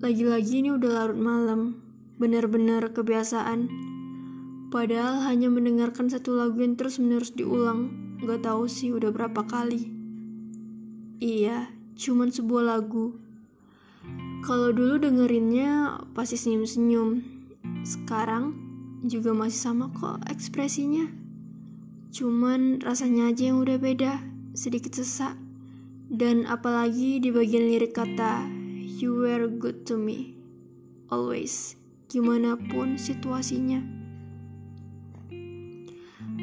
Lagi-lagi ini udah larut malam, benar-benar kebiasaan. Padahal hanya mendengarkan satu lagu yang terus-menerus diulang, gak tahu sih udah berapa kali. Iya, cuman sebuah lagu. Kalau dulu dengerinnya pasti senyum-senyum. Sekarang juga masih sama kok ekspresinya. Cuman rasanya aja yang udah beda, sedikit sesak. Dan apalagi di bagian lirik kata, You were good to me, always, gimana pun situasinya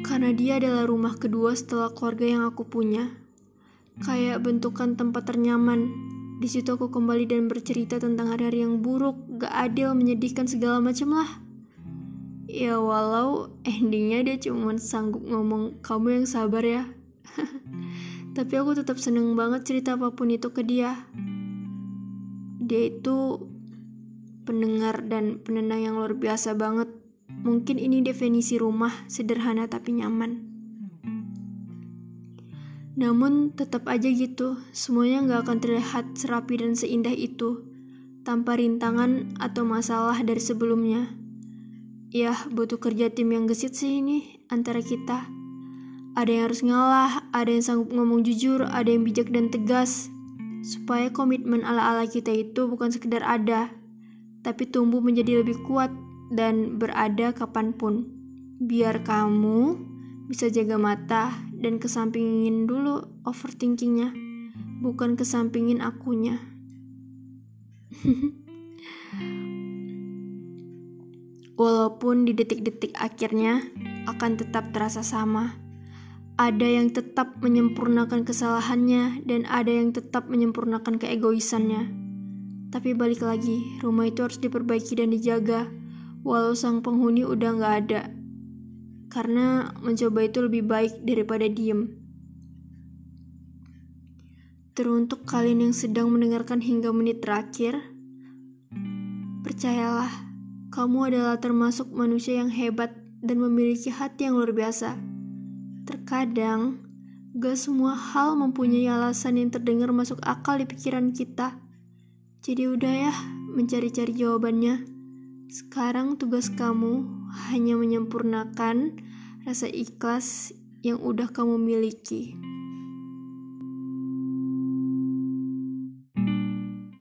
karena dia adalah rumah kedua setelah keluarga yang aku punya. Kayak bentukan tempat ternyaman. Di situ aku kembali dan bercerita tentang hari-hari yang buruk, gak adil, menyedihkan segala macam lah. Ya walau endingnya dia cuma sanggup ngomong kamu yang sabar ya. Tapi aku tetap seneng banget cerita apa pun itu ke dia. Dia itu pendengar dan penenang yang luar biasa banget. Mungkin ini definisi rumah sederhana tapi nyaman. Namun tetap aja gitu, semuanya nggak akan terlihat serapi dan seindah itu tanpa rintangan atau masalah dari sebelumnya. Ya, butuh kerja tim yang gesit sih ini antara kita. Ada yang harus ngalah, ada yang sanggup ngomong jujur, ada yang bijak dan tegas. Supaya komitmen ala-ala kita itu bukan sekedar ada, tapi tumbuh menjadi lebih kuat dan berada kapan pun. Biar kamu bisa jaga mata dan kesampingin dulu overthinkingnya, bukan kesampingin akunya. Walaupun di detik-detik akhirnya akan tetap terasa sama. Ada yang tetap menyempurnakan kesalahannya dan ada yang tetap menyempurnakan keegoisannya. Tapi balik lagi, rumah itu harus diperbaiki dan dijaga walau sang penghuni udah gak ada. Karena mencoba itu lebih baik daripada diem. Teruntuk kalian yang sedang mendengarkan hingga menit terakhir, percayalah, kamu adalah termasuk manusia yang hebat dan memiliki hati yang luar biasa. Terkadang, gak semua hal mempunyai alasan yang terdengar masuk akal di pikiran kita. Jadi udah ya, mencari-cari jawabannya. Sekarang tugas kamu hanya menyempurnakan rasa ikhlas yang udah kamu miliki.